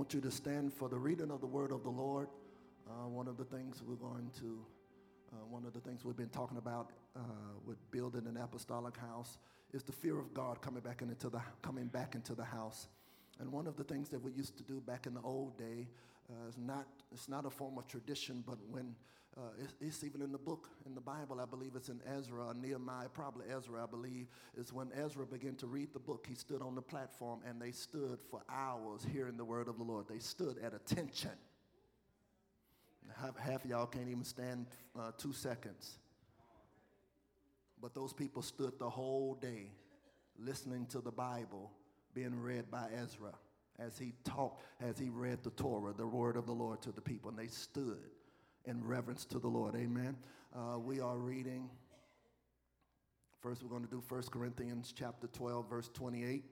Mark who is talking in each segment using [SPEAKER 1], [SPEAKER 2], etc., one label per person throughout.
[SPEAKER 1] want you to stand for the reading of the word of the Lord. Uh, one of the things we're going to, uh, one of the things we've been talking about uh, with building an apostolic house is the fear of God coming back into the coming back into the house. And one of the things that we used to do back in the old day uh, is not it's not a form of tradition, but when uh, it's, it's, even in the book in the Bible, I believe it's in Ezra or Nehemiah, probably Ezra, I believe, is when Ezra began to read the book. He stood on the platform and they stood for hours hearing the word of the Lord. They stood at attention. Half, half of y'all can't even stand uh, two seconds. But those people stood the whole day listening to the Bible being read by Ezra as he talked, as he read the Torah, the word of the Lord to the people, and they stood in reverence to the Lord. Amen. Uh, we are reading. First, we're going to do 1 Corinthians chapter 12, verse 28.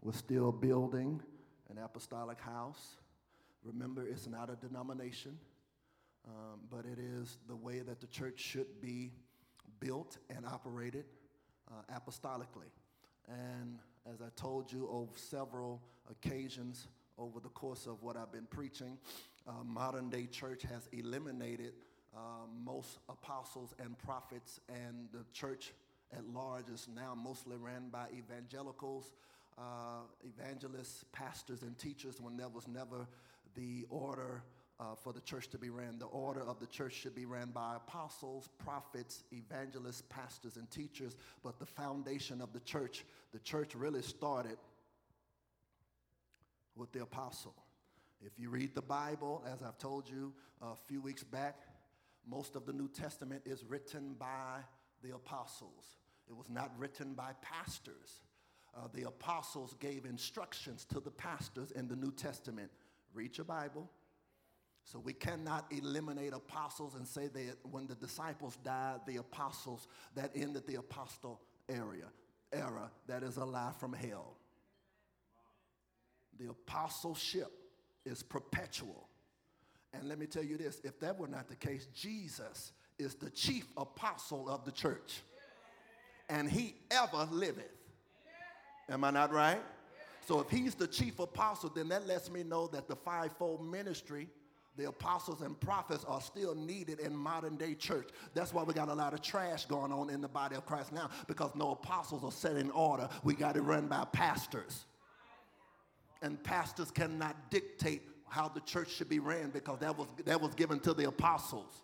[SPEAKER 1] We're still building an apostolic house. Remember, it's not a denomination, um, but it is the way that the church should be built and operated uh, apostolically. And as I told you over several occasions over the course of what I've been preaching, uh, modern day church has eliminated uh, most apostles and prophets, and the church at large is now mostly ran by evangelicals, uh, evangelists, pastors, and teachers when there was never the order uh, for the church to be ran. The order of the church should be ran by apostles, prophets, evangelists, pastors, and teachers. But the foundation of the church, the church really started with the apostle. If you read the Bible, as I've told you a few weeks back, most of the New Testament is written by the apostles. It was not written by pastors. Uh, the apostles gave instructions to the pastors in the New Testament. Read your Bible, so we cannot eliminate apostles and say that when the disciples died, the apostles, that ended the apostle area, era. That is a lie from hell. The apostleship is perpetual. And let me tell you this if that were not the case, Jesus is the chief apostle of the church. And he ever liveth. Am I not right? So if he's the chief apostle, then that lets me know that the fivefold ministry the apostles and prophets are still needed in modern day church. That's why we got a lot of trash going on in the body of Christ now because no apostles are set in order. We got it run by pastors. And pastors cannot dictate how the church should be ran because that was, that was given to the apostles.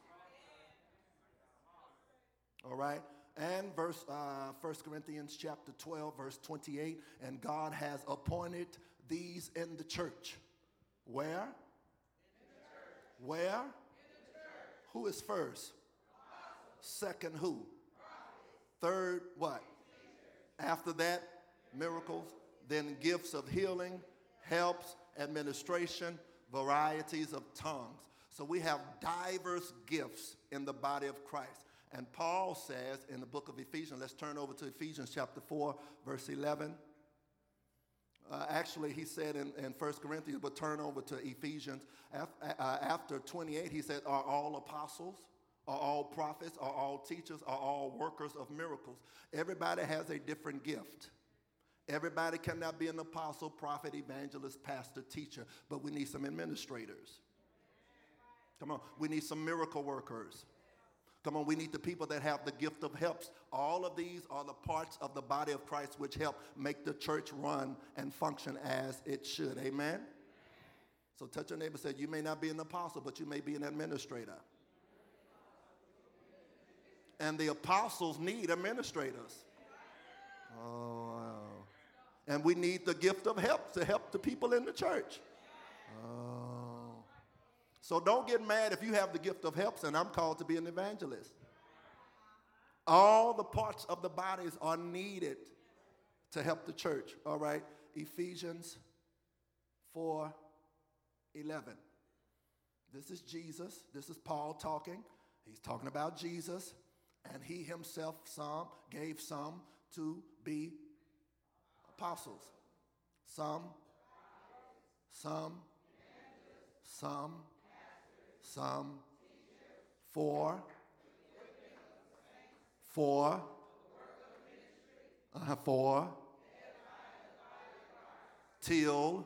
[SPEAKER 1] All right? And verse uh, 1 Corinthians chapter 12, verse 28, and God has appointed these in the church. Where? Where? Who is first? Second, who? Third, what? After that, miracles, then gifts of healing, helps, administration, varieties of tongues. So we have diverse gifts in the body of Christ. And Paul says in the book of Ephesians, let's turn over to Ephesians chapter 4, verse 11. Uh, actually, he said in, in 1 Corinthians, but turn over to Ephesians. After, uh, after 28, he said, Are all apostles? Are all prophets? Are all teachers? Are all workers of miracles? Everybody has a different gift. Everybody cannot be an apostle, prophet, evangelist, pastor, teacher, but we need some administrators. Come on, we need some miracle workers. Come on, we need the people that have the gift of helps. All of these are the parts of the body of Christ which help make the church run and function as it should. Amen? So touch your neighbor said, You may not be an apostle, but you may be an administrator. And the apostles need administrators. Oh, wow. And we need the gift of help to help the people in the church. Oh. So don't get mad if you have the gift of helps and I'm called to be an evangelist. All the parts of the bodies are needed to help the church. All right. Ephesians 4 11. This is Jesus. This is Paul talking. He's talking about Jesus. And he himself some gave some to be apostles. Some, some, some some, for, for, uh, for, till.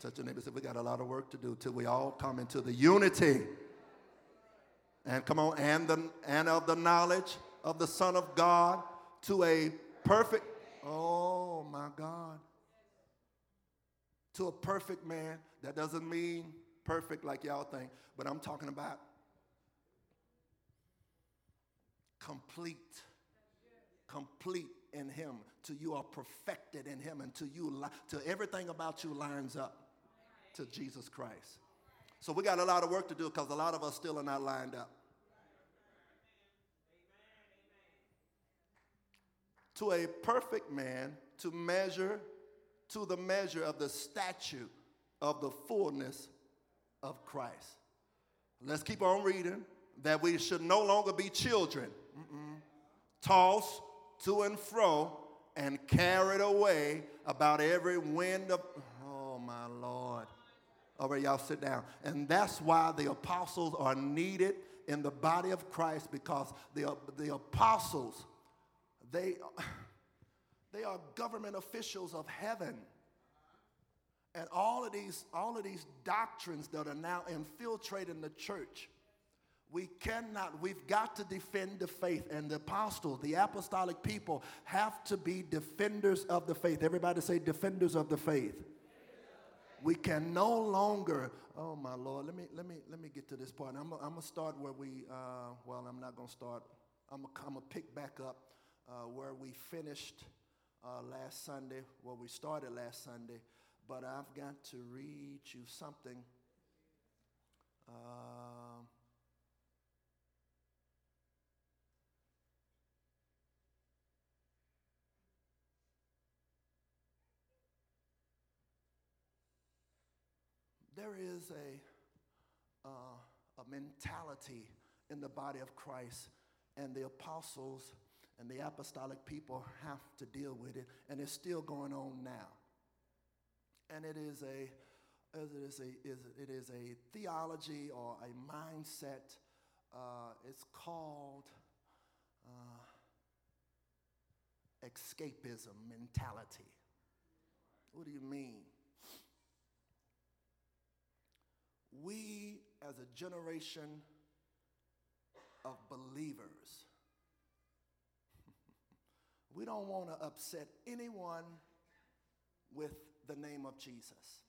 [SPEAKER 1] Touch your neighbor. Say, we got a lot of work to do till we all come into the unity. And come on, and the and of the knowledge of the Son of God to a perfect. Oh my God. To a perfect man. That doesn't mean perfect like y'all think, but I'm talking about complete. Complete in him till you are perfected in him until you till everything about you lines up to Jesus Christ. So we got a lot of work to do because a lot of us still are not lined up. To a perfect man to measure to the measure of the stature of the fullness of Christ. Let's keep on reading. That we should no longer be children, Mm-mm. tossed to and fro and carried away about every wind of. Oh, my Lord. All right, y'all sit down. And that's why the apostles are needed in the body of Christ because the, the apostles, they, they are government officials of heaven. And all of these, all of these doctrines that are now infiltrating the church we cannot, we've got to defend the faith. And the apostles, the apostolic people, have to be defenders of the faith. Everybody say, defenders of the faith. We can no longer, oh my Lord, let me, let me, let me get to this. I'm, I'm going to start where we, uh, well, I'm not going to start. I'm going to pick back up uh, where we finished uh, last Sunday, where we started last Sunday. But I've got to read you something. Uh, there is a, uh, a mentality in the body of Christ, and the apostles and the apostolic people have to deal with it, and it's still going on now. And it is a, it is a, it is a theology or a mindset. Uh, it's called uh, escapism mentality. What do you mean? we as a generation of believers, we don't want to upset anyone with the name of Jesus.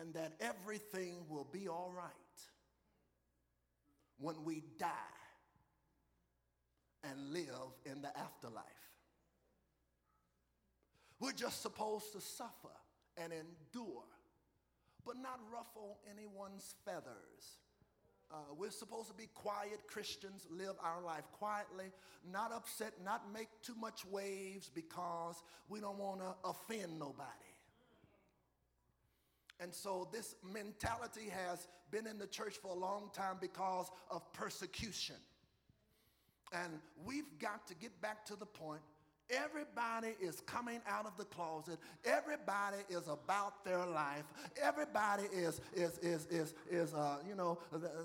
[SPEAKER 1] And that everything will be all right when we die and live in the afterlife. We're just supposed to suffer and endure but not ruffle anyone's feathers. Uh, we're supposed to be quiet Christians, live our life quietly, not upset, not make too much waves because we don't want to offend nobody. And so this mentality has been in the church for a long time because of persecution. And we've got to get back to the point Everybody is coming out of the closet. Everybody is about their life. Everybody is, is, is, is, is uh, you know,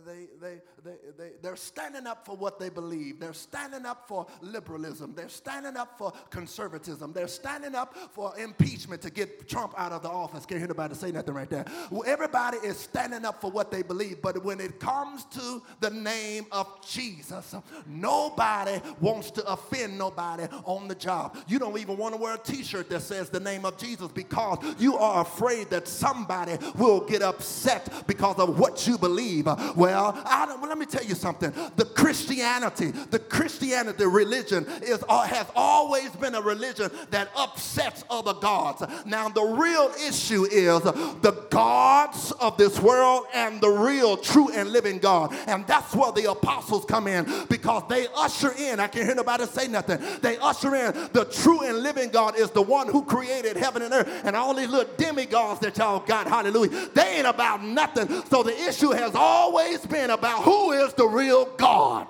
[SPEAKER 1] they, they, they, they, they're standing up for what they believe. They're standing up for liberalism. They're standing up for conservatism. They're standing up for impeachment to get Trump out of the office. Can't hear nobody say nothing right there. Everybody is standing up for what they believe. But when it comes to the name of Jesus, nobody wants to offend nobody on the job job. You don't even want to wear a t shirt that says the name of Jesus because you are afraid that somebody will get upset because of what you believe. Well, well let me tell you something. The Christianity, the Christianity religion is, uh, has always been a religion that upsets other gods. Now, the real issue is the gods of this world and the real, true, and living God. And that's where the apostles come in because they usher in, I can't hear nobody say nothing, they usher in the true and living God is the one who created heaven and earth. And all these little demigods that y'all got, hallelujah, they ain't about nothing. So the issue has always been about who is the real God.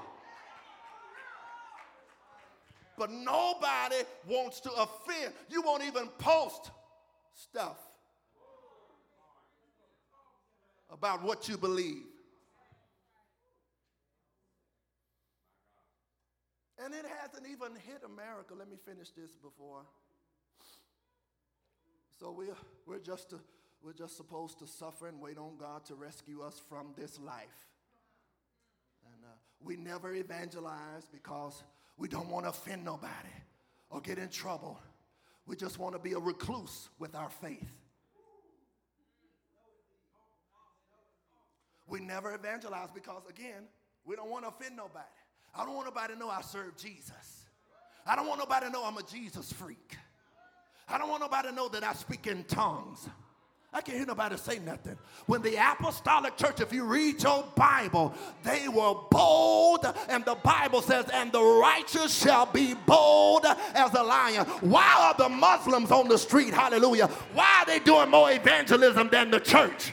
[SPEAKER 1] But nobody wants to offend. You won't even post stuff about what you believe. And it hasn't even hit America. Let me finish this before. So we're, we're, just to, we're just supposed to suffer and wait on God to rescue us from this life. And uh, we never evangelize because we don't want to offend nobody or get in trouble. We just want to be a recluse with our faith. We never evangelize because, again, we don't want to offend nobody. I don't want nobody to know I serve Jesus. I don't want nobody to know I'm a Jesus freak. I don't want nobody to know that I speak in tongues. I can't hear nobody say nothing. When the apostolic church, if you read your Bible, they were bold, and the Bible says, and the righteous shall be bold as a lion. Why are the Muslims on the street? Hallelujah. Why are they doing more evangelism than the church?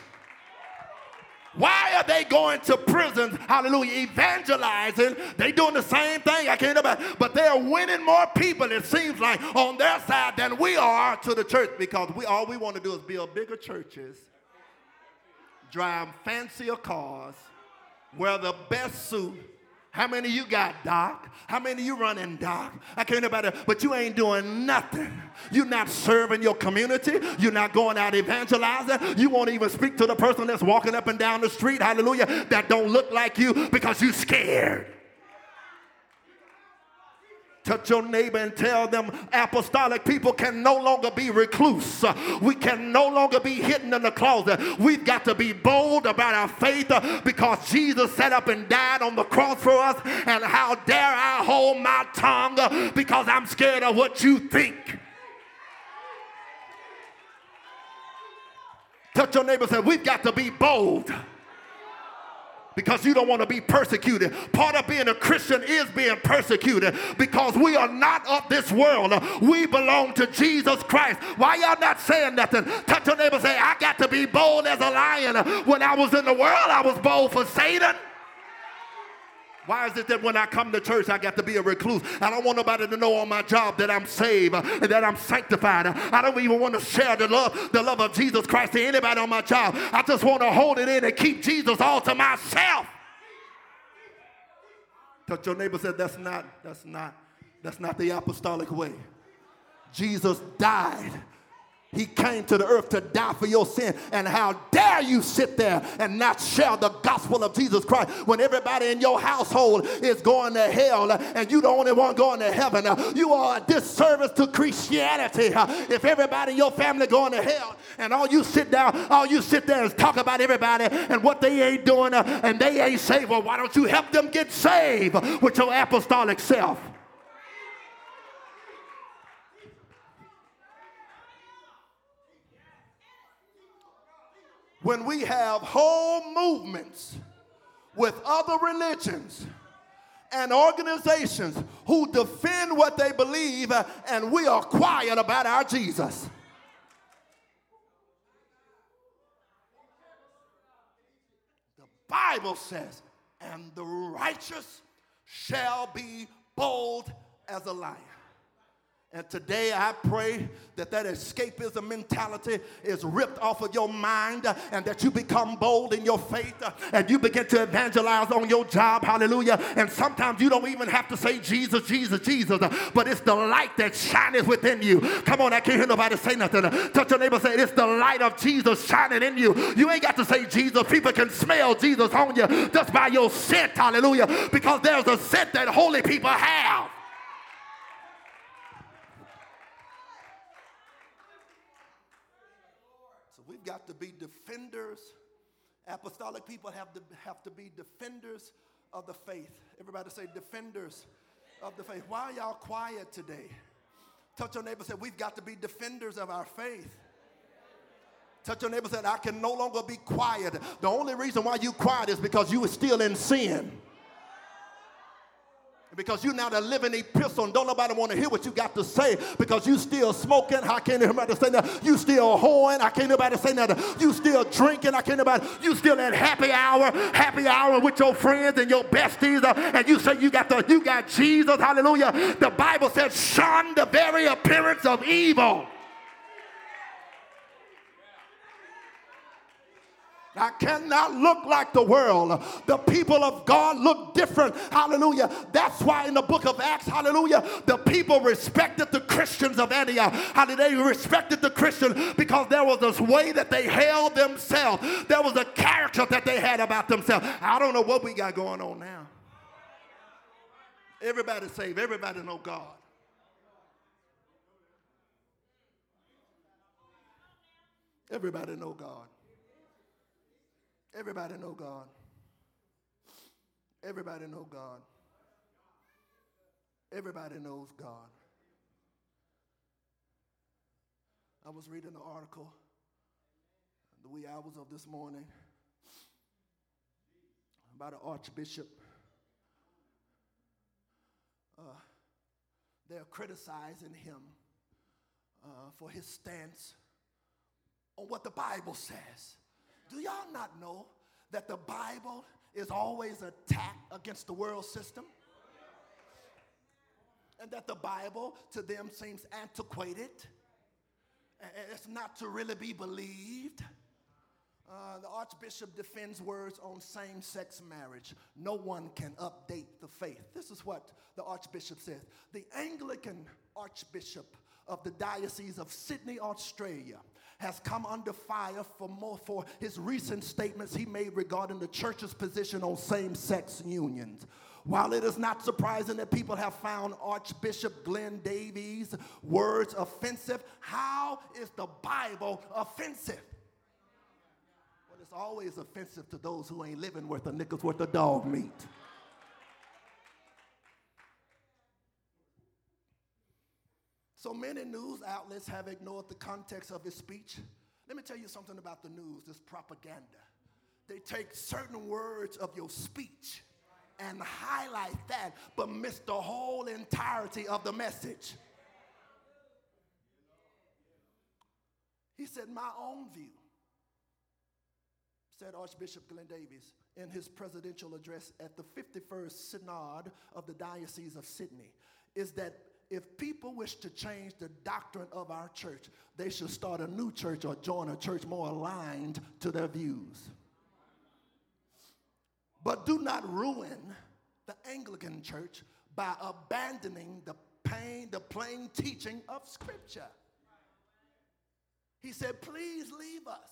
[SPEAKER 1] Why are they going to prisons? Hallelujah, evangelizing. They doing the same thing. I can't about, but they're winning more people. It seems like on their side than we are to the church because we all we want to do is build bigger churches, drive fancier cars, wear the best suit, how many you got, Doc? How many you running, Doc? I can't about it, but you ain't doing nothing. You're not serving your community. You're not going out evangelizing. You won't even speak to the person that's walking up and down the street, hallelujah, that don't look like you because you scared. Touch your neighbor and tell them apostolic people can no longer be recluse. We can no longer be hidden in the closet. We've got to be bold about our faith because Jesus set up and died on the cross for us. And how dare I hold my tongue because I'm scared of what you think. Touch your neighbor and say, We've got to be bold because you don't want to be persecuted. Part of being a Christian is being persecuted because we are not of this world. We belong to Jesus Christ. Why y'all not saying nothing? Touch your neighbor say, I got to be bold as a lion. When I was in the world, I was bold for Satan. Why is it that when I come to church, I got to be a recluse? I don't want nobody to know on my job that I'm saved and that I'm sanctified. I don't even want to share the love, the love of Jesus Christ to anybody on my job. I just want to hold it in and keep Jesus all to myself. Touch your neighbor said that's not, that's not, that's not the apostolic way. Jesus died he came to the earth to die for your sin. And how dare you sit there and not share the gospel of Jesus Christ when everybody in your household is going to hell and you the only one going to heaven. You are a disservice to Christianity. If everybody in your family going to hell and all you sit down, all you sit there is talk about everybody and what they ain't doing and they ain't saved. Well, why don't you help them get saved with your apostolic self? When we have whole movements with other religions and organizations who defend what they believe uh, and we are quiet about our Jesus. The Bible says, and the righteous shall be bold as a lion. And today I pray that that escapism mentality is ripped off of your mind and that you become bold in your faith and you begin to evangelize on your job. Hallelujah. And sometimes you don't even have to say Jesus, Jesus, Jesus, but it's the light that shines within you. Come on, I can't hear nobody say nothing. Touch your neighbor, say it's the light of Jesus shining in you. You ain't got to say Jesus. People can smell Jesus on you just by your scent. Hallelujah. Because there's a scent that holy people have. We've got to be defenders. Apostolic people have to, have to be defenders of the faith. Everybody say defenders of the faith. Why y'all quiet today? Touch your neighbor said, We've got to be defenders of our faith. Touch your neighbor said, I can no longer be quiet. The only reason why you quiet is because you are still in sin because you're not a living epistle and don't nobody want to hear what you got to say because you still smoking. I can't hear nobody say that. You still whoring. I can't nobody say that. You still drinking. I can't nobody. You still at happy hour, happy hour with your friends and your besties, uh, and you say you got the you got Jesus. Hallelujah. The Bible says shun the very appearance of evil. I cannot look like the world. The people of God look different. Hallelujah. That's why in the book of Acts, hallelujah, the people respected the Christians of Antioch. Hallelujah. They respected the Christians because there was this way that they held themselves. There was a character that they had about themselves. I don't know what we got going on now. Everybody saved. Everybody know God. Everybody know God. Everybody know God. Everybody know God. Everybody knows God. I was reading an article the wee hours of this morning about an archbishop. Uh, they're criticizing him uh, for his stance on what the Bible says. Do y'all not know that the Bible is always attacked against the world system? And that the Bible to them seems antiquated. It's not to really be believed. Uh, the Archbishop defends words on same sex marriage. No one can update the faith. This is what the Archbishop says. The Anglican Archbishop of the Diocese of Sydney, Australia, has come under fire for more for his recent statements he made regarding the church's position on same-sex unions. While it is not surprising that people have found Archbishop Glenn Davies' words offensive, how is the Bible offensive? Well, it's always offensive to those who ain't living worth a nickel's worth of dog meat. So many news outlets have ignored the context of his speech. Let me tell you something about the news, this propaganda. They take certain words of your speech and highlight that, but miss the whole entirety of the message. He said, My own view, said Archbishop Glenn Davies in his presidential address at the 51st Synod of the Diocese of Sydney, is that if people wish to change the doctrine of our church, they should start a new church or join a church more aligned to their views. But do not ruin the Anglican church by abandoning the pain, the plain teaching of Scripture. He said, please leave us.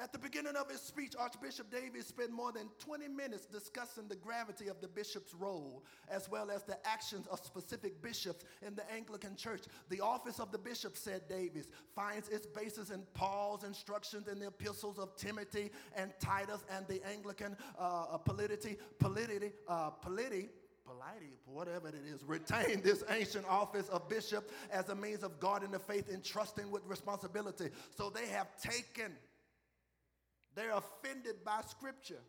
[SPEAKER 1] At the beginning of his speech, Archbishop Davies spent more than 20 minutes discussing the gravity of the bishop's role, as well as the actions of specific bishops in the Anglican Church. The office of the bishop, said Davies, finds its basis in Paul's instructions in the epistles of Timothy and Titus and the Anglican uh, polity, polity, uh, polity, polity, whatever it is, retain this ancient office of bishop as a means of guarding the faith and trusting with responsibility. So they have taken they're offended by Scripture.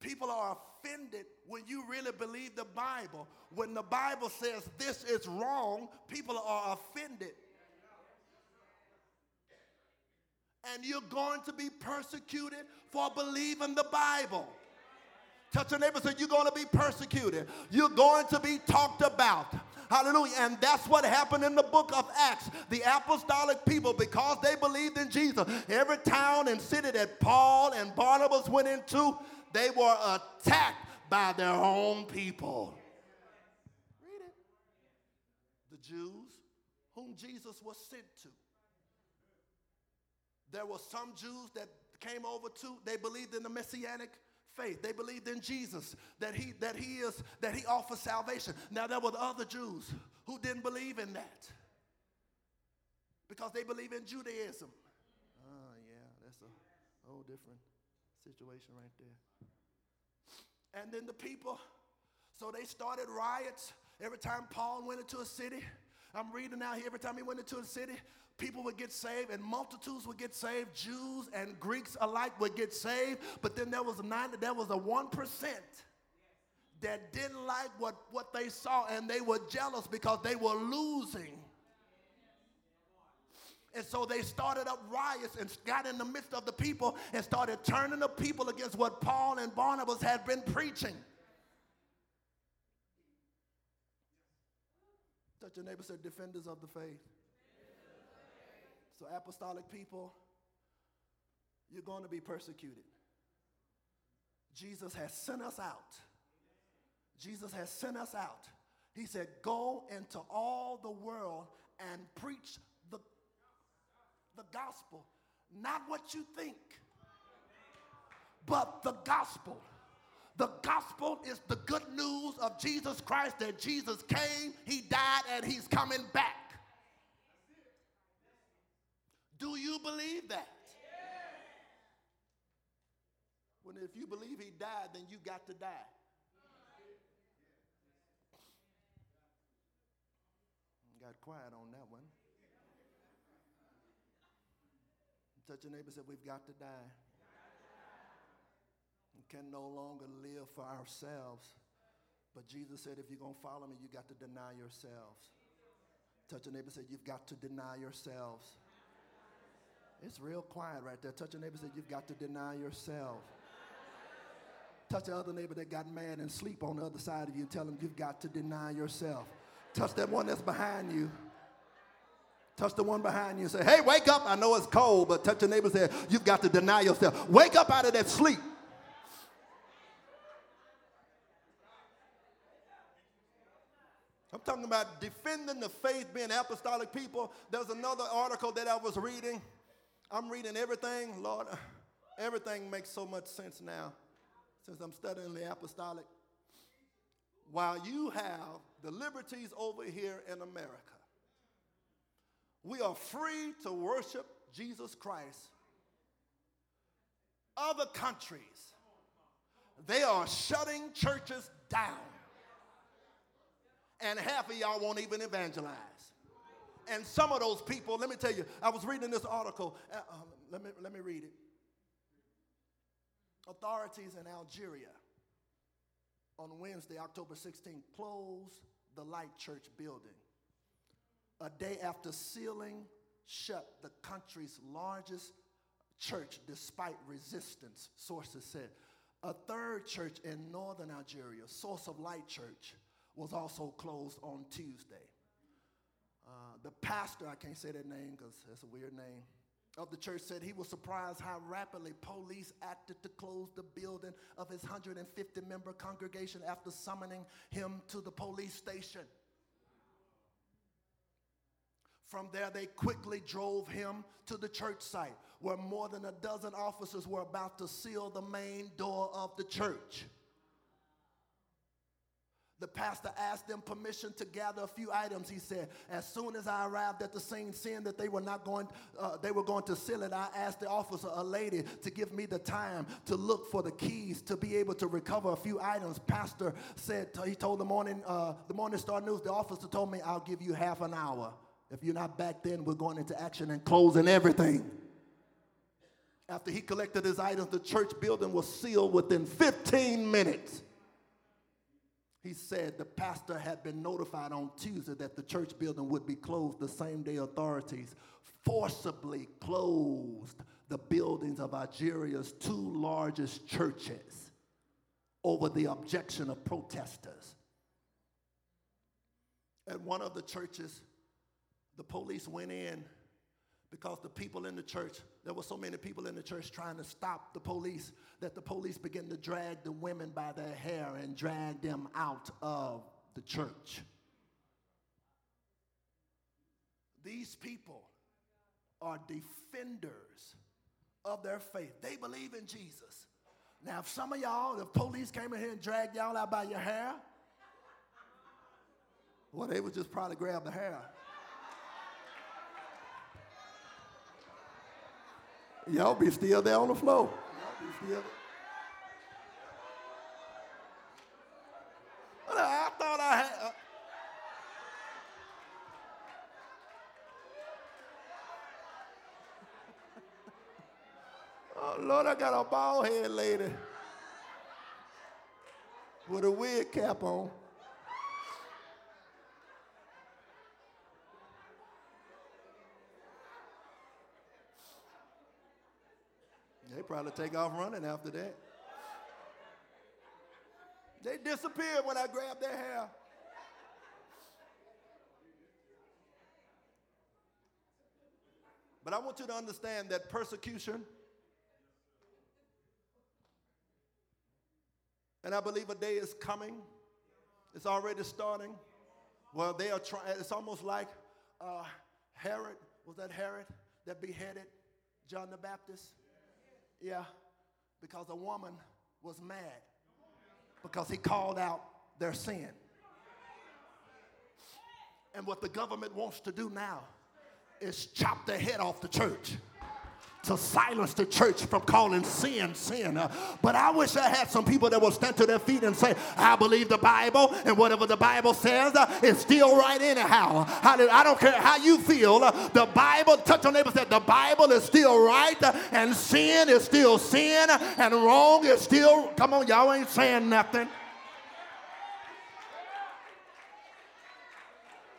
[SPEAKER 1] People are offended when you really believe the Bible. When the Bible says this is wrong, people are offended. And you're going to be persecuted for believing the Bible. Touch your neighbor, say, You're going to be persecuted. You're going to be talked about. Hallelujah. And that's what happened in the book of Acts. The apostolic people, because they believed in Jesus, every town and city that Paul and Barnabas went into, they were attacked by their own people. Read it. The Jews whom Jesus was sent to. There were some Jews that came over to, they believed in the messianic faith. They believed in Jesus, that he, that he is, that he offers salvation. Now there were other Jews who didn't believe in that because they believe in Judaism. Oh, yeah, that's a whole different situation right there. And then the people, so they started riots every time Paul went into a city. I'm reading out here every time he went into a city, people would get saved and multitudes would get saved. Jews and Greeks alike would get saved. But then there was a nine, there was a one percent that didn't like what, what they saw and they were jealous because they were losing. And so they started up riots and got in the midst of the people and started turning the people against what Paul and Barnabas had been preaching. Touch your neighbor, say defenders of the faith. So, apostolic people, you're going to be persecuted. Jesus has sent us out. Jesus has sent us out. He said, Go into all the world and preach the, the gospel. Not what you think, but the gospel. The gospel is the good news of Jesus Christ that Jesus came, He died, and He's coming back. Do you believe that? When if you believe He died, then you got to die. Got quiet on that one. Touch your neighbor said, We've got to die. Can no longer live for ourselves. But Jesus said, If you're going to follow me, you got to deny yourselves. Touch your neighbor said, You've got to deny yourselves. It's real quiet right there. Touch your neighbor said, You've got to deny yourself. Touch the other neighbor that got mad and sleep on the other side of you. and Tell them, You've got to deny yourself. Touch that one that's behind you. Touch the one behind you and say, Hey, wake up. I know it's cold, but touch your neighbor and say, You've got to deny yourself. Wake up out of that sleep. I'm talking about defending the faith, being apostolic people. There's another article that I was reading. I'm reading everything. Lord, everything makes so much sense now since I'm studying the apostolic. While you have the liberties over here in America, we are free to worship Jesus Christ. Other countries, they are shutting churches down. And half of y'all won't even evangelize. And some of those people, let me tell you, I was reading this article. Uh, uh, let, me, let me read it. Authorities in Algeria on Wednesday, October 16th, closed the Light Church building a day after sealing shut the country's largest church despite resistance, sources said. A third church in northern Algeria, Source of Light Church, was also closed on Tuesday. Uh, the pastor, I can't say that name because that's a weird name, of the church said he was surprised how rapidly police acted to close the building of his 150 member congregation after summoning him to the police station. From there, they quickly drove him to the church site where more than a dozen officers were about to seal the main door of the church. The pastor asked them permission to gather a few items. He said, "As soon as I arrived at the scene, seeing that they were not going, uh, they were going to seal it, I asked the officer, a lady, to give me the time to look for the keys to be able to recover a few items." Pastor said he told the morning, uh, the Morning Star News, the officer told me, "I'll give you half an hour." If you're not back then, we're going into action and closing everything. After he collected his items, the church building was sealed within 15 minutes. He said the pastor had been notified on Tuesday that the church building would be closed the same day authorities forcibly closed the buildings of Algeria's two largest churches over the objection of protesters. At one of the churches, the police went in because the people in the church, there were so many people in the church trying to stop the police that the police began to drag the women by their hair and drag them out of the church. These people are defenders of their faith. They believe in Jesus. Now, if some of y'all, if police came in here and dragged y'all out by your hair, well, they would just probably grab the hair. Y'all be still there on the floor. I thought I had. Uh, oh, Lord, I got a bald head lady with a wig cap on. probably take off running after that. They disappeared when I grabbed their hair. But I want you to understand that persecution, and I believe a day is coming. It's already starting. Well, they are trying. It's almost like uh, Herod. Was that Herod that beheaded John the Baptist? Yeah, because a woman was mad because he called out their sin. And what the government wants to do now is chop the head off the church to silence the church from calling sin sin. Uh, but I wish I had some people that would stand to their feet and say, I believe the Bible, and whatever the Bible says uh, is still right anyhow. I don't care how you feel. Uh, the Bible, touch your neighbor, said the Bible is still right, uh, and sin is still sin, and wrong is still, come on, y'all ain't saying nothing.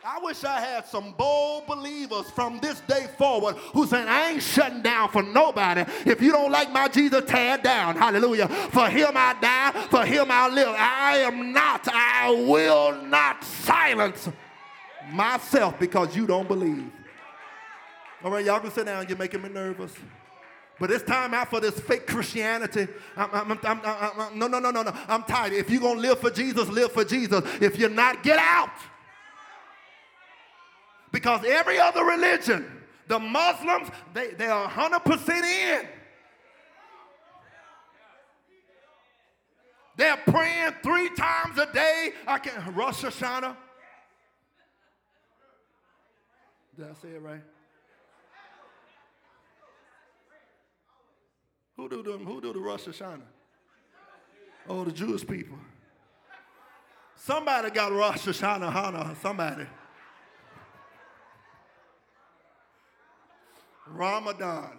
[SPEAKER 1] I wish I had some bold believers from this day forward who saying, I ain't shutting down for nobody. If you don't like my Jesus, tear down. Hallelujah. For him I die, for him I live. I am not, I will not silence myself because you don't believe. All right, y'all can sit down. You're making me nervous. But it's time out for this fake Christianity. I'm, I'm, I'm, no, no, no, no, no. I'm tired. If you're going to live for Jesus, live for Jesus. If you're not, get out. Because every other religion, the Muslims, they, they are 100% in. They're praying three times a day. I can Rosh Hashanah. Did I say it right? Who do them? Who do the Rosh Hashanah? Oh, the Jewish people. Somebody got Rosh Hashanah, Hana, somebody. Ramadan.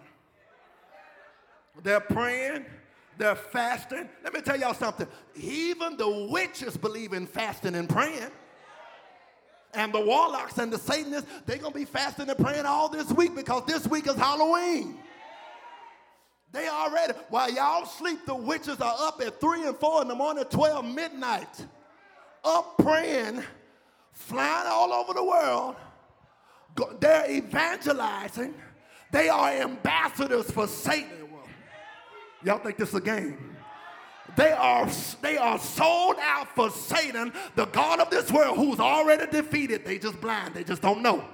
[SPEAKER 1] They're praying, they're fasting. Let me tell y'all something. Even the witches believe in fasting and praying. And the warlocks and the Satanists, they're going to be fasting and praying all this week because this week is Halloween. They already, while y'all sleep, the witches are up at 3 and 4 in the morning, 12 midnight, up praying, flying all over the world. They're evangelizing they are ambassadors for Satan. Y'all think this is a game? They are, they are sold out for Satan, the God of this world, who's already defeated. They just blind, they just don't know.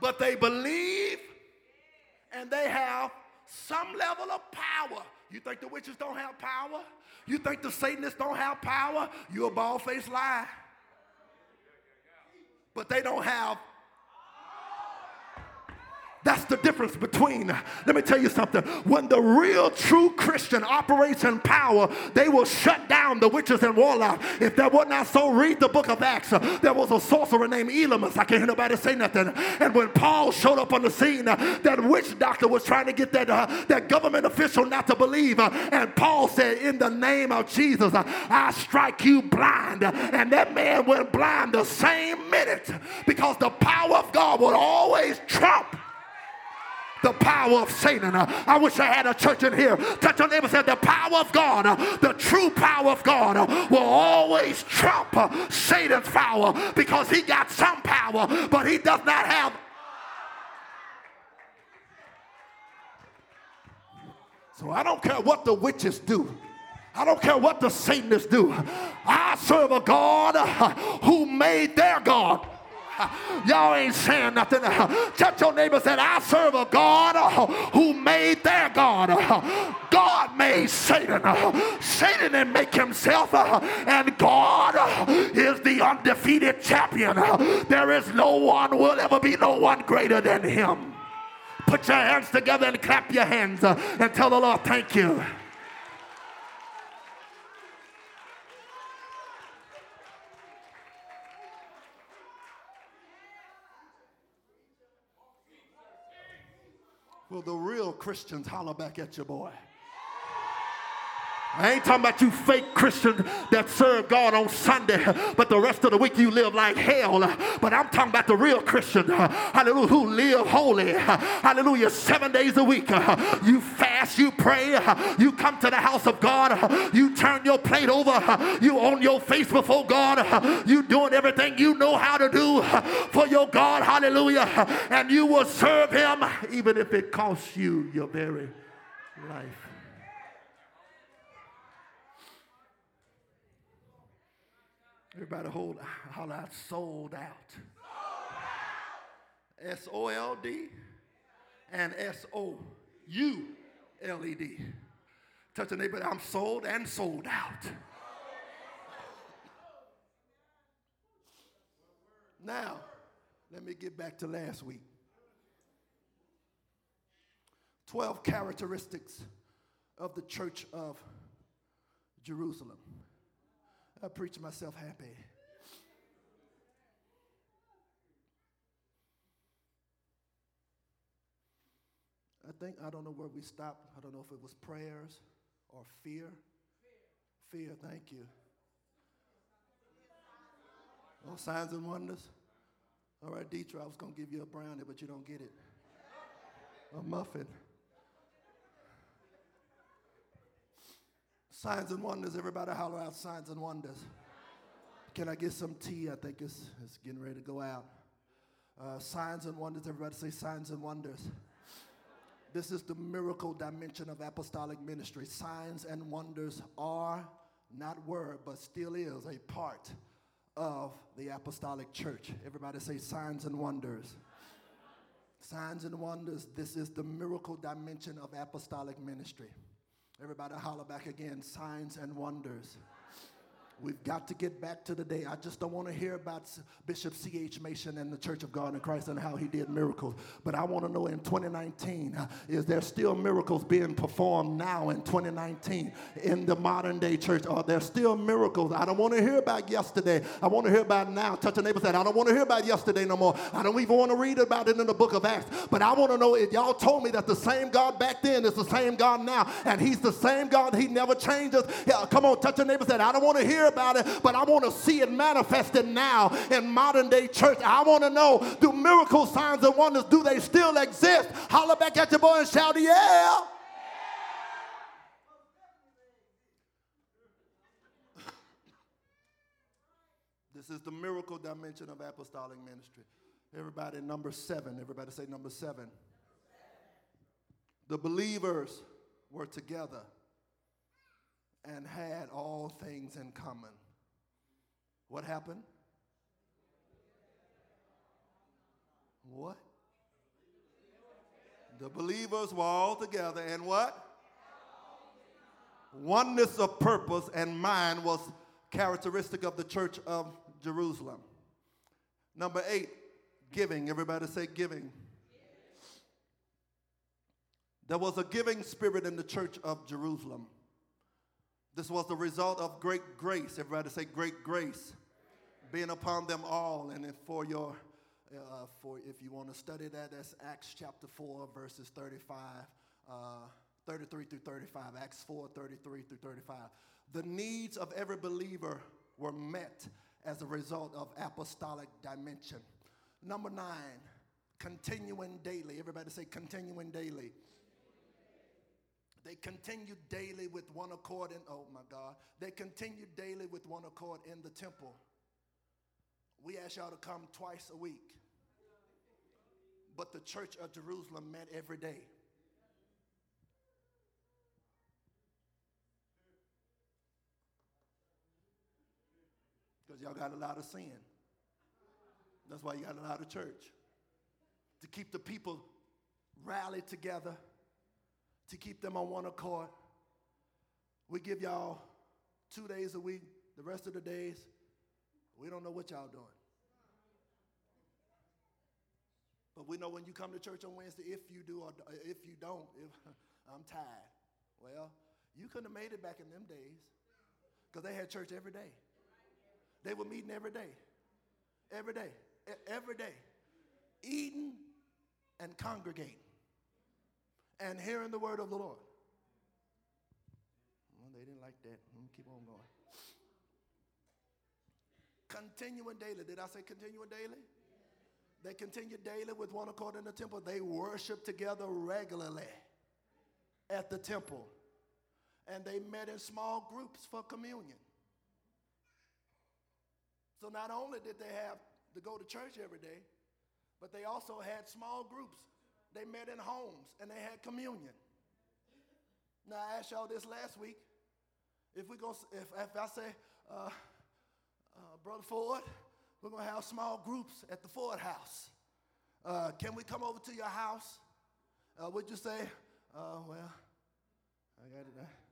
[SPEAKER 1] But they believe and they have some level of power. You think the witches don't have power? You think the Satanists don't have power? You're a bald faced lie. But they don't have that's the difference between, let me tell you something. When the real true Christian operates in power, they will shut down the witches and warlocks. If that was not so, read the book of Acts. There was a sorcerer named Elymas. I can't hear nobody say nothing. And when Paul showed up on the scene, that witch doctor was trying to get that, uh, that government official not to believe. and Paul said, In the name of Jesus, I strike you blind. And that man went blind the same minute because the power of God would always trump the power of Satan. I wish I had a church in here. Touch your neighbor said the power of God, the true power of God will always trump Satan's power because he got some power, but he does not have So I don't care what the witches do. I don't care what the Satanists do. I serve a God who made their God. Y'all ain't saying nothing. Touch your neighbor said, I serve a God who made their God. God made Satan. Satan didn't make himself. And God is the undefeated champion. There is no one, will ever be no one greater than him. Put your hands together and clap your hands and tell the Lord, thank you. Will the real Christians holler back at your boy? I ain't talking about you fake Christians that serve God on Sunday, but the rest of the week you live like hell. But I'm talking about the real Christian, hallelujah, who live holy, hallelujah, seven days a week. You fast, you pray. You come to the house of God. You turn your plate over. You on your face before God. You doing everything you know how to do for your God. Hallelujah. And you will serve him even if it costs you your very life. Everybody hold, holler out, sold out. S O L D and S O U L E D. Touch the neighbor, I'm sold and sold out. Now, let me get back to last week. 12 characteristics of the church of Jerusalem. I preach myself happy. I think, I don't know where we stopped. I don't know if it was prayers or fear. Fear, thank you. Oh, signs and wonders. All right, Deetra, I was going to give you a brownie, but you don't get it. A muffin. Signs and wonders. Everybody holler out signs and wonders. Can I get some tea? I think it's, it's getting ready to go out. Uh, signs and wonders. Everybody say signs and wonders. This is the miracle dimension of apostolic ministry. Signs and wonders are, not were, but still is a part of the apostolic church. Everybody say signs and wonders. Signs and wonders, this is the miracle dimension of apostolic ministry. Everybody holler back again signs and wonders. We've got to get back to the day. I just don't want to hear about Bishop C.H. Mason and the Church of God in Christ and how he did miracles. But I want to know in 2019, uh, is there still miracles being performed now in 2019 in the modern day church? Are there still miracles? I don't want to hear about yesterday. I want to hear about now. Touch a neighbor said, I don't want to hear about yesterday no more. I don't even want to read about it in the book of Acts. But I want to know if y'all told me that the same God back then is the same God now. And he's the same God. He never changes. Yeah, come on, touch a neighbor said, I don't want to hear about it, but I want to see it manifested now in modern day church. I want to know do miracle signs and wonders, do they still exist? Holler back at your boy and shout, yeah. This is the miracle dimension of apostolic ministry. Everybody, number seven. Everybody say number seven. The believers were together and had all things in common. What happened? What? The believers were all together and what? Oneness of purpose and mind was characteristic of the church of Jerusalem. Number eight, giving. Everybody say giving. There was a giving spirit in the church of Jerusalem. This was the result of great grace. Everybody say great grace being upon them all. And for your, uh, for if you want to study that, that's Acts chapter 4, verses 35, uh, 33 through 35. Acts 4, 33 through 35. The needs of every believer were met as a result of apostolic dimension. Number nine, continuing daily. Everybody say continuing daily. They continued daily with one accord in, oh my God, they continued daily with one accord in the temple. We ask y'all to come twice a week. But the church of Jerusalem met every day. Because y'all got a lot of sin. That's why you got a lot of church. To keep the people rallied together to keep them on one accord. We give y'all two days a week. The rest of the days, we don't know what y'all doing. But we know when you come to church on Wednesday, if you do or if you don't, if, I'm tired. Well, you couldn't have made it back in them days because they had church every day. They were meeting every day. Every day. Every day. Eating and congregating and hearing the word of the Lord. Well, they didn't like that. Keep on going. Continuing daily. Did I say continuing daily? They continued daily with one accord in the temple. They worshiped together regularly. at the temple. And they met in small groups for communion. So not only did they have to go to church every day, but they also had small groups. They met in homes and they had communion. Now I asked y'all this last week. If we go, if, if I say, uh, uh, Brother Ford, we're gonna have small groups at the Ford house. Uh, can we come over to your house? Uh, would you say, uh, well, I got it.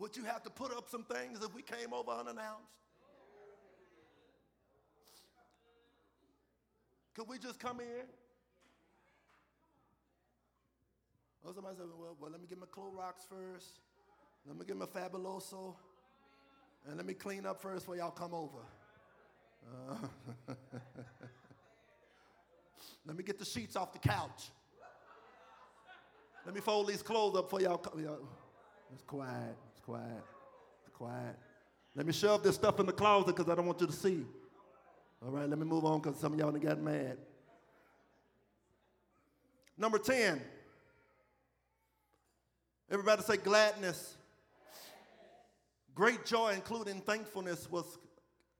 [SPEAKER 1] Would you have to put up some things if we came over unannounced? Could we just come in? Or somebody said, well, well, let me get my Clorox first. Let me get my Fabuloso. And let me clean up first before y'all come over. Uh, let me get the sheets off the couch. Let me fold these clothes up for y'all. Come. It's quiet. Quiet. Quiet. Let me shove this stuff in the closet because I don't want you to see. All right, let me move on because some of y'all done got mad. Number 10. Everybody say gladness. Great joy, including thankfulness, was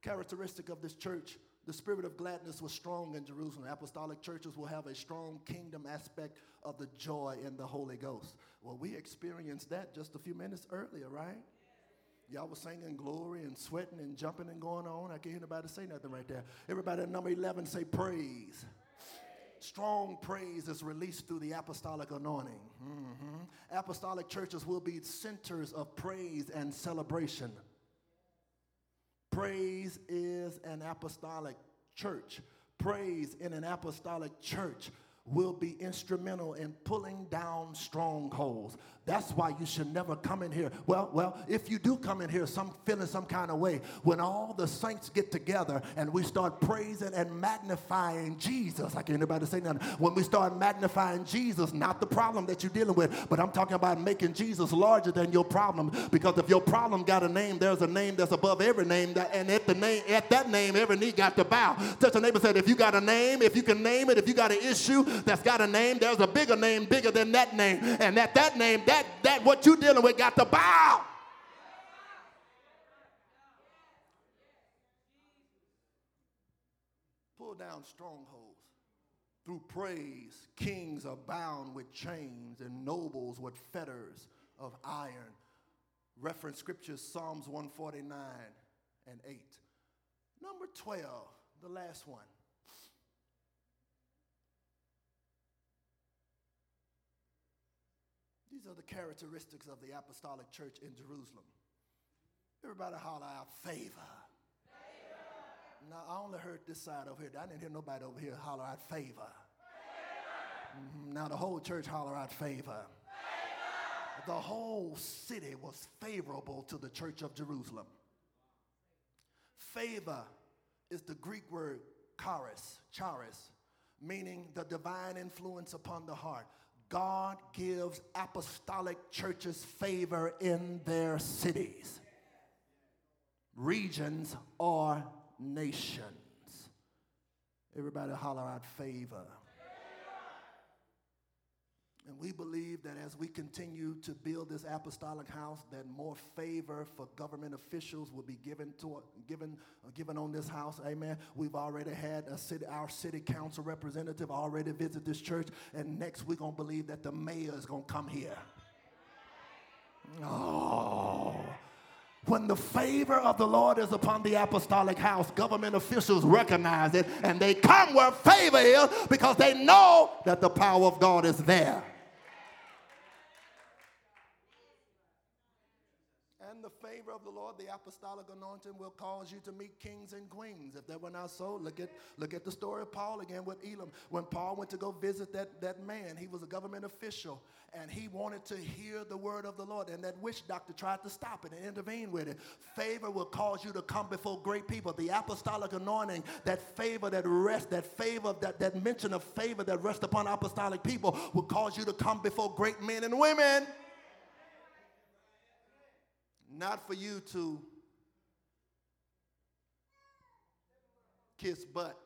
[SPEAKER 1] characteristic of this church. The spirit of gladness was strong in Jerusalem. Apostolic churches will have a strong kingdom aspect of the joy in the Holy Ghost. Well, we experienced that just a few minutes earlier, right? Y'all were singing glory and sweating and jumping and going on. I can't hear anybody say nothing right there. Everybody at number 11 say praise. Strong praise is released through the apostolic anointing. Mm-hmm. Apostolic churches will be centers of praise and celebration. Praise is an apostolic church. Praise in an apostolic church will be instrumental in pulling down strongholds. That's why you should never come in here. Well, well, if you do come in here some feeling some kind of way, when all the saints get together and we start praising and magnifying Jesus, I can't anybody say nothing. When we start magnifying Jesus, not the problem that you're dealing with, but I'm talking about making Jesus larger than your problem. Because if your problem got a name, there's a name that's above every name, that, and at the name, at that name, every knee got to bow. Touch a neighbor said, if you got a name, if you can name it, if you got an issue that's got a name, there's a bigger name, bigger than that name, and at that name, that that, that what you're dealing with got to bow. Pull down strongholds. Through praise, kings are bound with chains and nobles with fetters of iron. Reference scriptures Psalms 149 and 8. Number 12, the last one. These are the characteristics of the apostolic church in Jerusalem. Everybody holler out favor. favor. Now, I only heard this side over here. I didn't hear nobody over here holler out favor. favor. Mm-hmm. Now, the whole church holler out favor. favor. The whole city was favorable to the church of Jerusalem. Favor is the Greek word charis, charis, meaning the divine influence upon the heart. God gives apostolic churches favor in their cities, regions, or nations. Everybody holler out favor. And we believe that as we continue to build this apostolic house, that more favor for government officials will be given to given given on this house. Amen. We've already had city, our city council representative already visit this church, and next we're gonna believe that the mayor is gonna come here. Oh. When the favor of the Lord is upon the apostolic house, government officials recognize it and they come where favor is because they know that the power of God is there. The favor of the Lord, the apostolic anointing will cause you to meet kings and queens. If that were not so, look at look at the story of Paul again with Elam. When Paul went to go visit that, that man, he was a government official, and he wanted to hear the word of the Lord. And that witch doctor tried to stop it and intervene with it. Favor will cause you to come before great people. The apostolic anointing, that favor that rest, that favor, that, that mention of favor that rests upon apostolic people will cause you to come before great men and women. Not for you to kiss butt,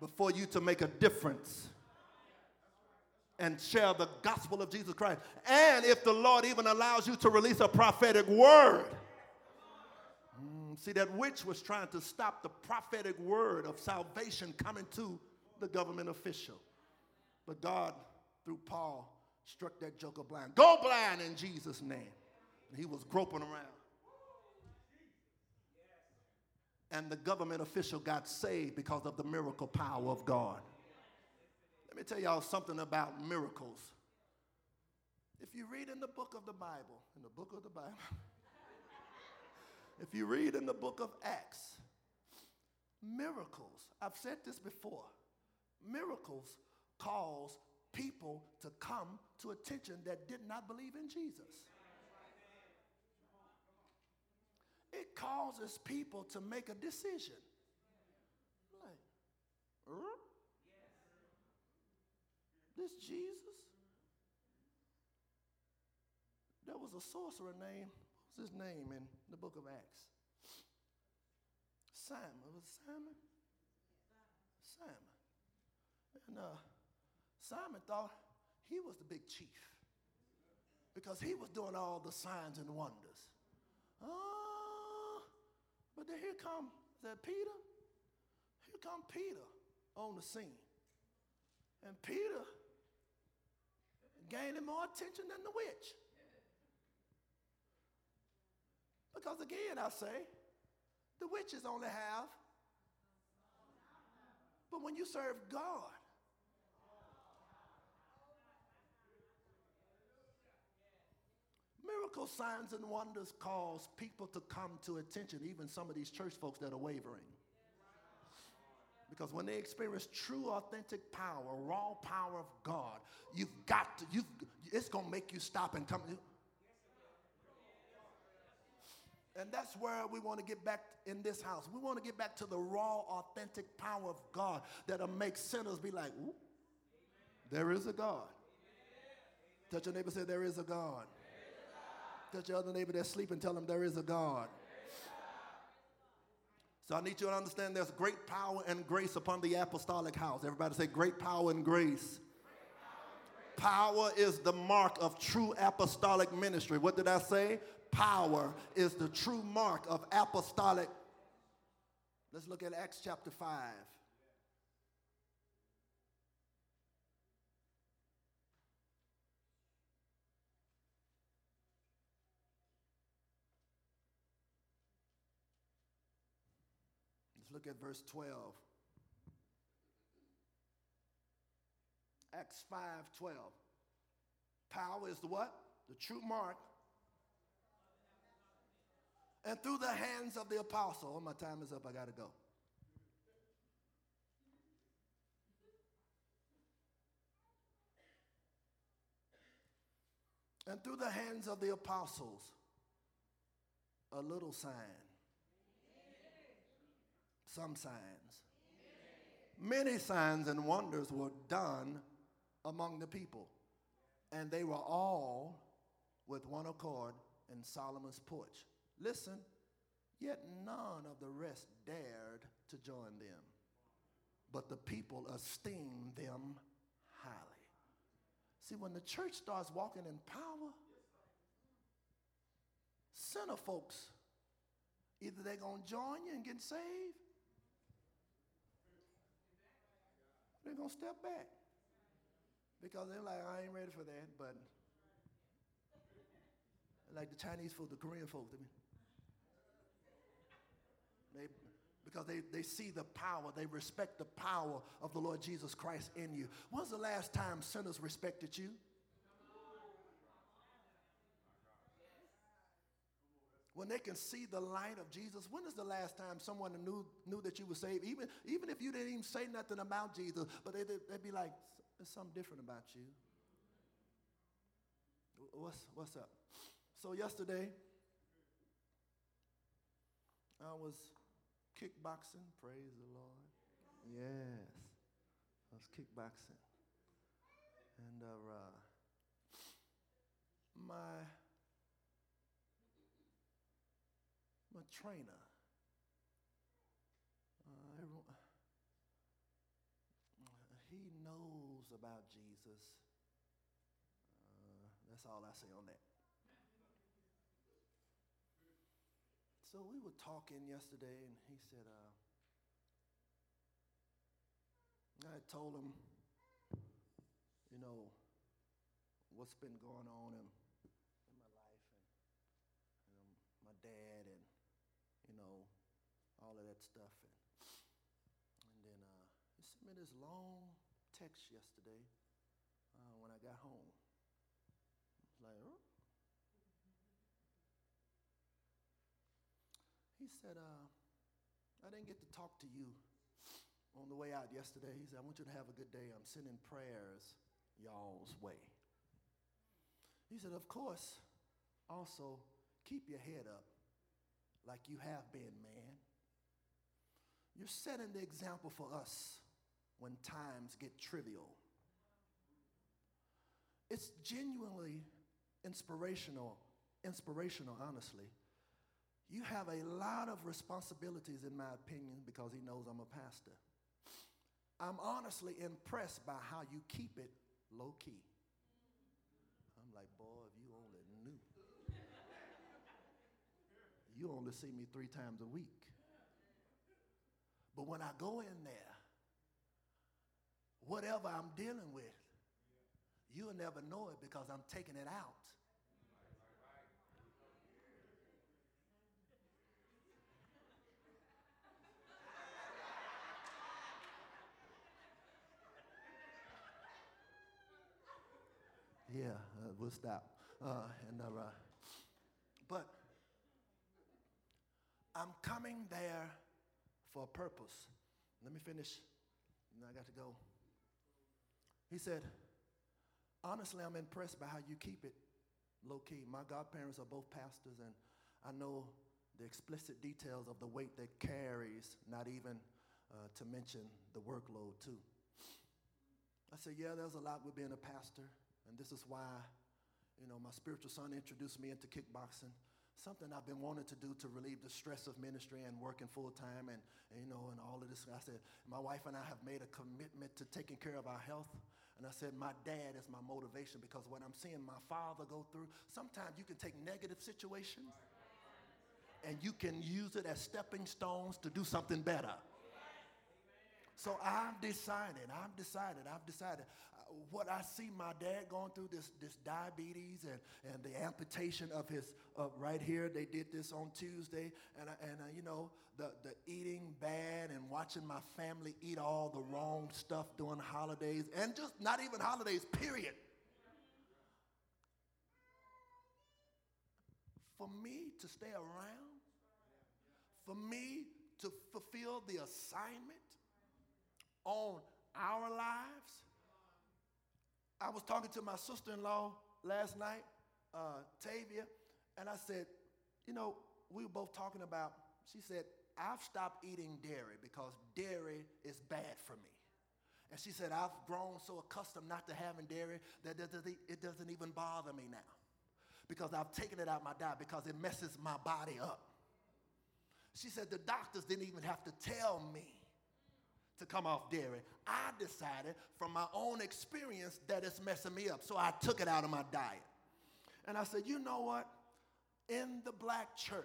[SPEAKER 1] but for you to make a difference and share the gospel of Jesus Christ. And if the Lord even allows you to release a prophetic word. Mm, see, that witch was trying to stop the prophetic word of salvation coming to the government official. But God, through Paul, struck that joker blind. Go blind in Jesus' name. And he was groping around. And the government official got saved because of the miracle power of God. Let me tell y'all something about miracles. If you read in the book of the Bible, in the book of the Bible, if you read in the book of Acts, miracles, I've said this before, miracles cause people to come to attention that did not believe in Jesus. It causes people to make a decision. Like, this Jesus? There was a sorcerer named, what was his name in the book of Acts? Simon. Was Simon? Simon. And uh, Simon thought he was the big chief because he was doing all the signs and wonders. Oh, but then here come, that Peter? Here come Peter on the scene. And Peter gaining more attention than the witch. Because again, I say, the witches only have. But when you serve God, Miracle signs and wonders cause people to come to attention, even some of these church folks that are wavering. Because when they experience true, authentic power, raw power of God, you've got to, you've, it's going to make you stop and come. And that's where we want to get back in this house. We want to get back to the raw, authentic power of God that'll make sinners be like, there is a God. Touch your neighbor, say, there is a God. Touch your other neighbor that's sleeping, tell them there is a God. So I need you to understand there's great power and grace upon the apostolic house. Everybody say, great power and grace. Power is the mark of true apostolic ministry. What did I say? Power is the true mark of apostolic. Let's look at Acts chapter 5. Look at verse 12. Acts 5 12. Power is the what? The true mark. And through the hands of the apostle, oh, my time is up, I got to go. And through the hands of the apostles, a little sign some signs. Many signs and wonders were done among the people, and they were all with one accord in Solomon's porch. Listen, yet none of the rest dared to join them, but the people esteemed them highly. See, when the church starts walking in power, sinner folks, either they're going to join you and get saved, they're going to step back. Because they're like, I ain't ready for that, but like the Chinese folks, the Korean folks, they, because they, they see the power, they respect the power of the Lord Jesus Christ in you. When's the last time sinners respected you? When they can see the light of Jesus. When is the last time someone knew, knew that you were saved? Even, even if you didn't even say nothing about Jesus, but they, they'd be like, there's something different about you. What's, what's up? So, yesterday, I was kickboxing. Praise the Lord. Yes, I was kickboxing. And uh, my my trainer, uh, he knows about Jesus. Uh, that's all I say on that. So we were talking yesterday, and he said, uh, I told him, you know, what's been going on in, in my life and, and my dad and, you know, all of that stuff. And, and then uh, he sent me this long text yesterday uh, when I got home. I like, oh. He said, uh, I didn't get to talk to you on the way out yesterday. He said, I want you to have a good day. I'm sending prayers y'all's way. He said, Of course, also keep your head up like you have been, man. You're setting the example for us when times get trivial. It's genuinely inspirational, inspirational, honestly. You have a lot of responsibilities, in my opinion, because he knows I'm a pastor. I'm honestly impressed by how you keep it low key. I'm like, boy, if you only knew. You only see me three times a week. But when I go in there, whatever I'm dealing with, you'll never know it because I'm taking it out. Yeah, uh, we'll stop. Uh, and, uh, but I'm coming there for a purpose. Let me finish, and I got to go. He said, Honestly, I'm impressed by how you keep it low key. My godparents are both pastors, and I know the explicit details of the weight that carries, not even uh, to mention the workload, too. I said, Yeah, there's a lot with being a pastor. And this is why, you know, my spiritual son introduced me into kickboxing. Something I've been wanting to do to relieve the stress of ministry and working full time and, and, you know, and all of this. I said, my wife and I have made a commitment to taking care of our health. And I said, my dad is my motivation because what I'm seeing my father go through, sometimes you can take negative situations and you can use it as stepping stones to do something better. So I've decided, I've decided, I've decided what I see my dad going through this, this diabetes and, and the amputation of his uh, right here. They did this on Tuesday. And, and uh, you know, the, the eating bad and watching my family eat all the wrong stuff during holidays and just not even holidays, period. For me to stay around, for me to fulfill the assignment on our lives, I was talking to my sister in law last night, uh, Tavia, and I said, You know, we were both talking about, she said, I've stopped eating dairy because dairy is bad for me. And she said, I've grown so accustomed not to having dairy that it doesn't even bother me now because I've taken it out of my diet because it messes my body up. She said, the doctors didn't even have to tell me to come off dairy. I decided from my own experience that it's messing me up. So I took it out of my diet. And I said, you know what? In the black church,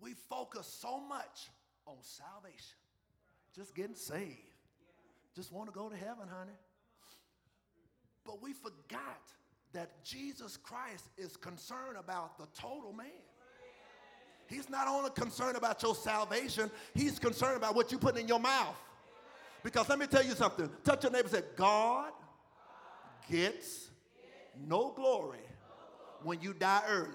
[SPEAKER 1] we focus so much on salvation, just getting saved. Just want to go to heaven, honey. But we forgot that Jesus Christ is concerned about the total man. He's not only concerned about your salvation, he's concerned about what you put in your mouth. Because let me tell you something. Touch your neighbor and say, God gets no glory when you die early.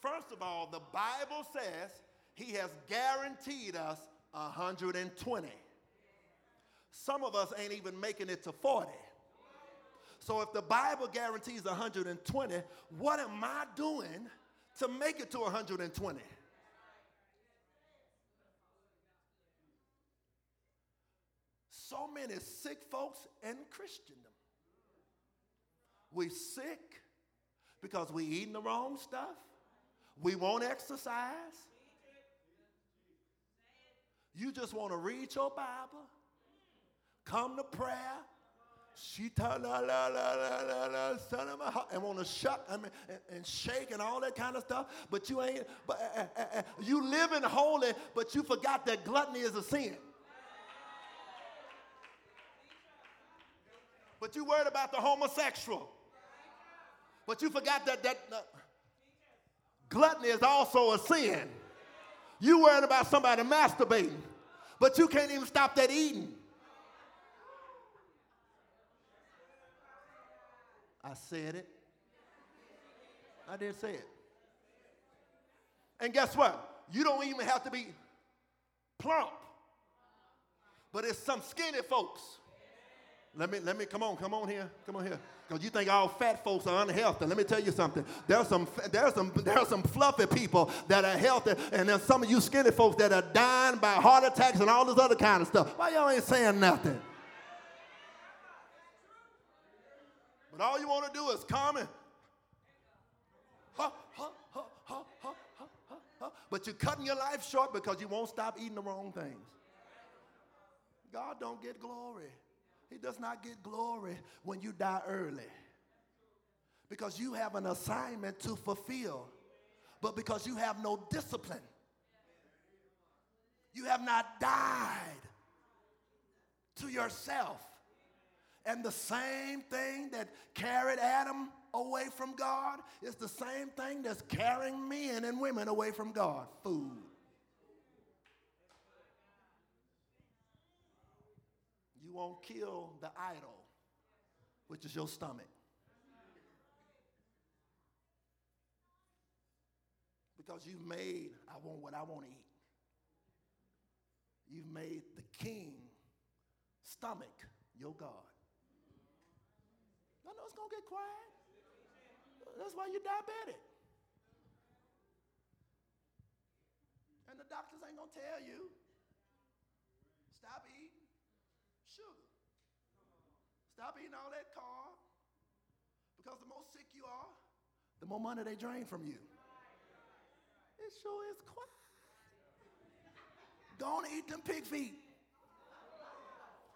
[SPEAKER 1] First of all, the Bible says he has guaranteed us 120. Some of us ain't even making it to 40. So if the Bible guarantees 120, what am I doing to make it to 120? So many sick folks in Christendom. We sick because we eating the wrong stuff. We won't exercise. You just want to read your Bible, come to prayer, and want to shut I mean, and, and, shake and all that kind of stuff. But you ain't, but uh, uh, uh, you living holy, but you forgot that gluttony is a sin. But you worried about the homosexual. But you forgot that that uh, gluttony is also a sin. You worried about somebody masturbating, but you can't even stop that eating. I said it. I did say it. And guess what? You don't even have to be plump. But it's some skinny folks. Let me, let me, come on, come on here, come on here. Because you think all fat folks are unhealthy. Let me tell you something. There's some, there's some, there's some fluffy people that are healthy, and then some of you skinny folks that are dying by heart attacks and all this other kind of stuff. Why y'all ain't saying nothing? But all you want to do is come and, but you're cutting your life short because you won't stop eating the wrong things. God don't get glory. He does not get glory when you die early. Because you have an assignment to fulfill. But because you have no discipline, you have not died to yourself. And the same thing that carried Adam away from God is the same thing that's carrying men and women away from God food. You won't kill the idol, which is your stomach. Because you've made, I want what I want to eat. You've made the king stomach your God. Going to get quiet. That's why you're diabetic. And the doctors ain't going to tell you stop eating sugar. Stop eating all that carb. Because the more sick you are, the more money they drain from you. It sure is quiet. Don't eat them pig feet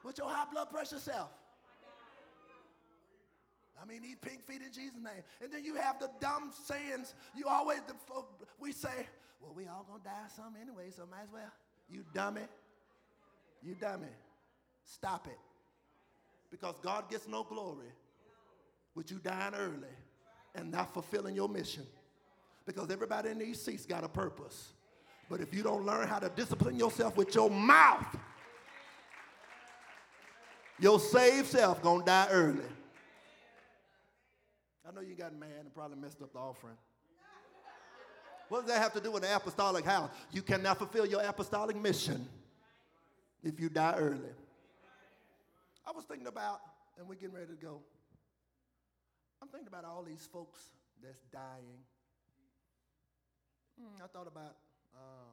[SPEAKER 1] with your high blood pressure self. I mean, eat pig feet in Jesus' name. And then you have the dumb sayings. You always, we say, well, we all gonna die some anyway, so might as well. You dummy. You dummy. Stop it. Because God gets no glory with you dying early and not fulfilling your mission. Because everybody in these seats got a purpose. But if you don't learn how to discipline yourself with your mouth, your saved self gonna die early. I know you got mad and probably messed up the offering. What does that have to do with the apostolic house? You cannot fulfill your apostolic mission if you die early. I was thinking about, and we're getting ready to go. I'm thinking about all these folks that's dying. Mm, I thought about uh,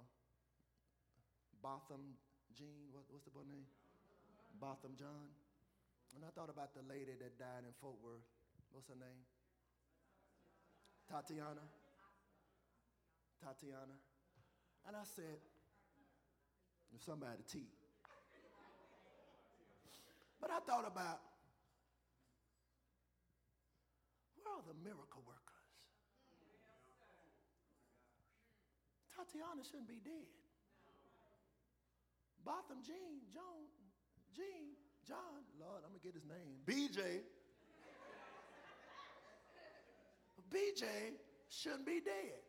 [SPEAKER 1] Botham Jean, what, what's the boy name? Botham John. And I thought about the lady that died in Fort Worth. What's her name? Tatiana. Tatiana. And I said, somebody T. But I thought about where are the miracle workers? Tatiana shouldn't be dead. Botham Jean, John, Jean, John, Lord, I'm gonna get his name. BJ BJ shouldn't be dead.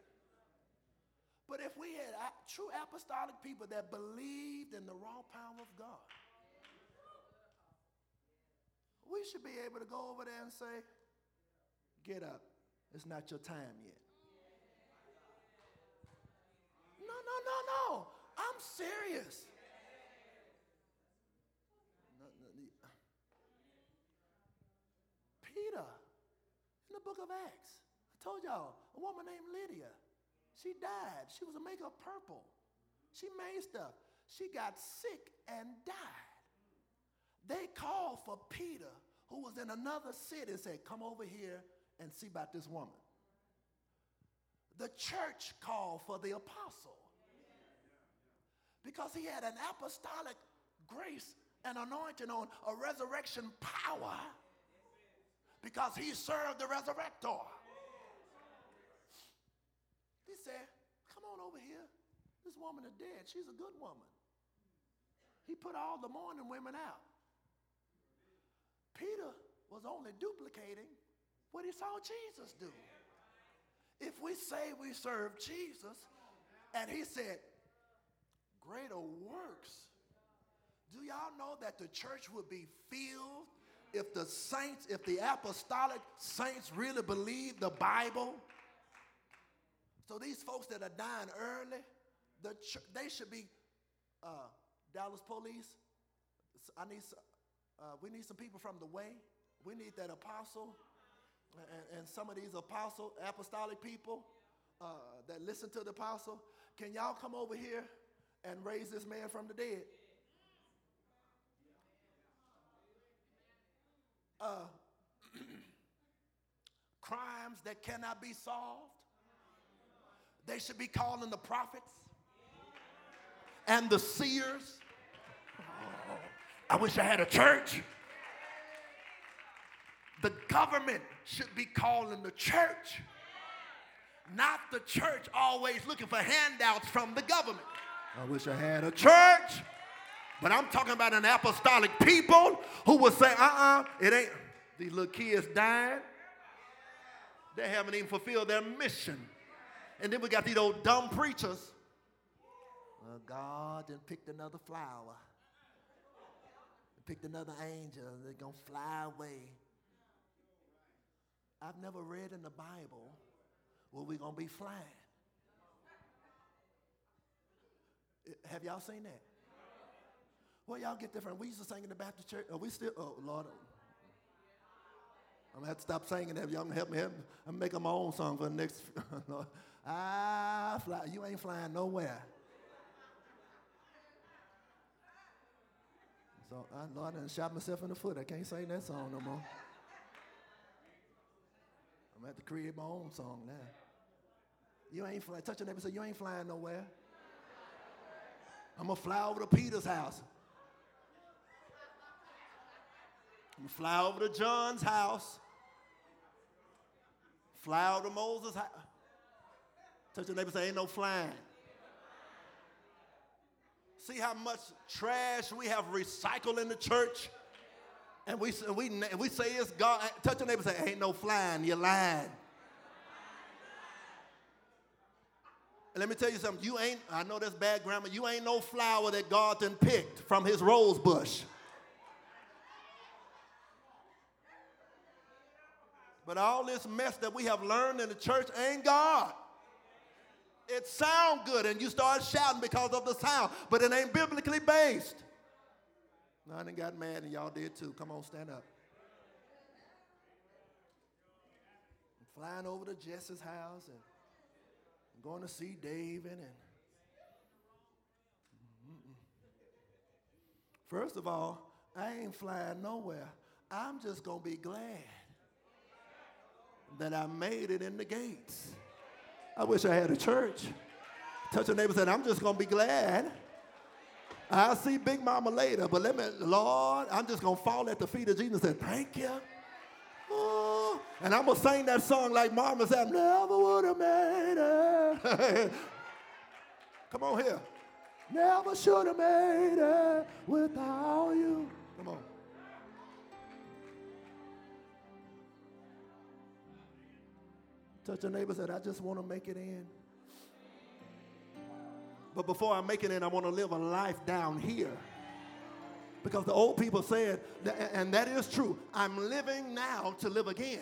[SPEAKER 1] But if we had true apostolic people that believed in the raw power of God, we should be able to go over there and say, Get up. It's not your time yet. no, no. No, no. I'm serious. Peter, in the book of Acts, Told y'all, a woman named Lydia, she died. She was a makeup purple. She made stuff. She got sick and died. They called for Peter, who was in another city, and said, Come over here and see about this woman. The church called for the apostle because he had an apostolic grace and anointing on a resurrection power because he served the resurrector. He said, Come on over here. This woman is dead. She's a good woman. He put all the mourning women out. Peter was only duplicating what he saw Jesus do. If we say we serve Jesus, and he said, greater works, do y'all know that the church would be filled if the saints, if the apostolic saints really believe the Bible? So these folks that are dying early, the they should be uh, Dallas police. I need, uh, we need some people from the way. We need that apostle and, and some of these apostle, apostolic people uh, that listen to the apostle. Can y'all come over here and raise this man from the dead? Uh, crimes that cannot be solved. They should be calling the prophets and the seers. Oh, I wish I had a church. The government should be calling the church, not the church always looking for handouts from the government. I wish I had a church. But I'm talking about an apostolic people who will say, uh uh-uh, uh, it ain't. These little kids dying. They haven't even fulfilled their mission. And then we got these old dumb preachers. Well, God then picked another flower, picked another angel, they're going to fly away. I've never read in the Bible where we're going to be flying. Have y'all seen that? Well, y'all get different. We used to sing in the Baptist church. Are we still? Oh, Lord. I'm going to have to stop singing that. Y'all help me. Help me. I'm making my own song for the next. I fly. You ain't flying nowhere. So, I, Lord, I done shot myself in the foot. I can't sing that song no more. I'm at to create my own song now. You ain't flying. Touch your neighbor say, You ain't flying nowhere. I'm to fly over to Peter's house. I'm to fly over to John's house. Fly over to Moses' house. Touch your neighbor say, Ain't no flying. See how much trash we have recycled in the church? and we, we, we say it's God, touch your neighbor say, ain't no flying, you're lying. And let me tell you something, you ain't, I know that's bad grammar, you ain't no flower that God then picked from his rose bush. But all this mess that we have learned in the church ain't God. It sound good and you start shouting because of the sound, but it ain't biblically based. I done got mad and y'all did too. Come on, stand up. I'm flying over to Jess's house and I'm going to see David and First of all, I ain't flying nowhere. I'm just going to be glad that I made it in the gates. I wish I had a church. Touch a neighbor said, I'm just going to be glad I'll see Big Mama later, but let me, Lord, I'm just going to fall at the feet of Jesus and say, thank you. Oh, and I'm going to sing that song like Mama said, I never would have made it. Come on here. Never should have made it without you. Touch your neighbor said, I just want to make it in. But before I make it in, I want to live a life down here. Because the old people said, and that is true, I'm living now to live again.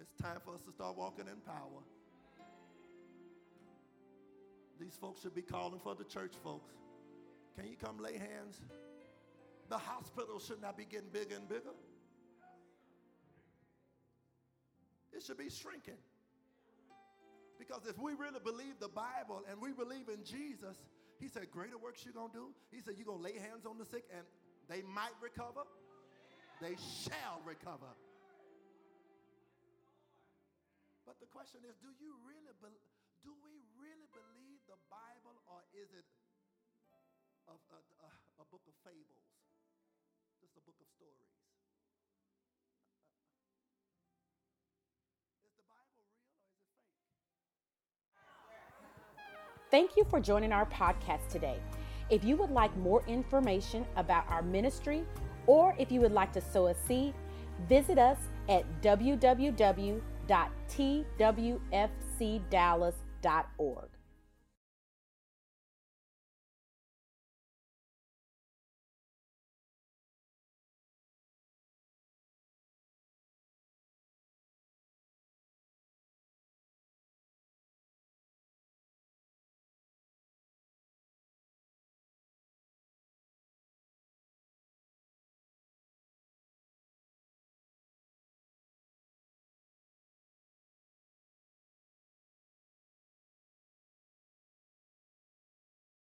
[SPEAKER 1] It's time for us to start walking in power. These folks should be calling for the church folks. Can you come lay hands? The hospital should not be getting bigger and bigger. It should be shrinking. Because if we really believe the Bible and we believe in Jesus, he said, Greater works you're going to do. He said, You're going to lay hands on the sick and they might recover. They shall recover. But the question is, do you really be- do we really believe the Bible or is it a, a, a, a book of fables? Stories? Is the Bible real or is it fake?
[SPEAKER 2] Thank you for joining our podcast today. If you would like more information about our ministry or if you would like to sow a seed, visit us at www.twfcdallas.org.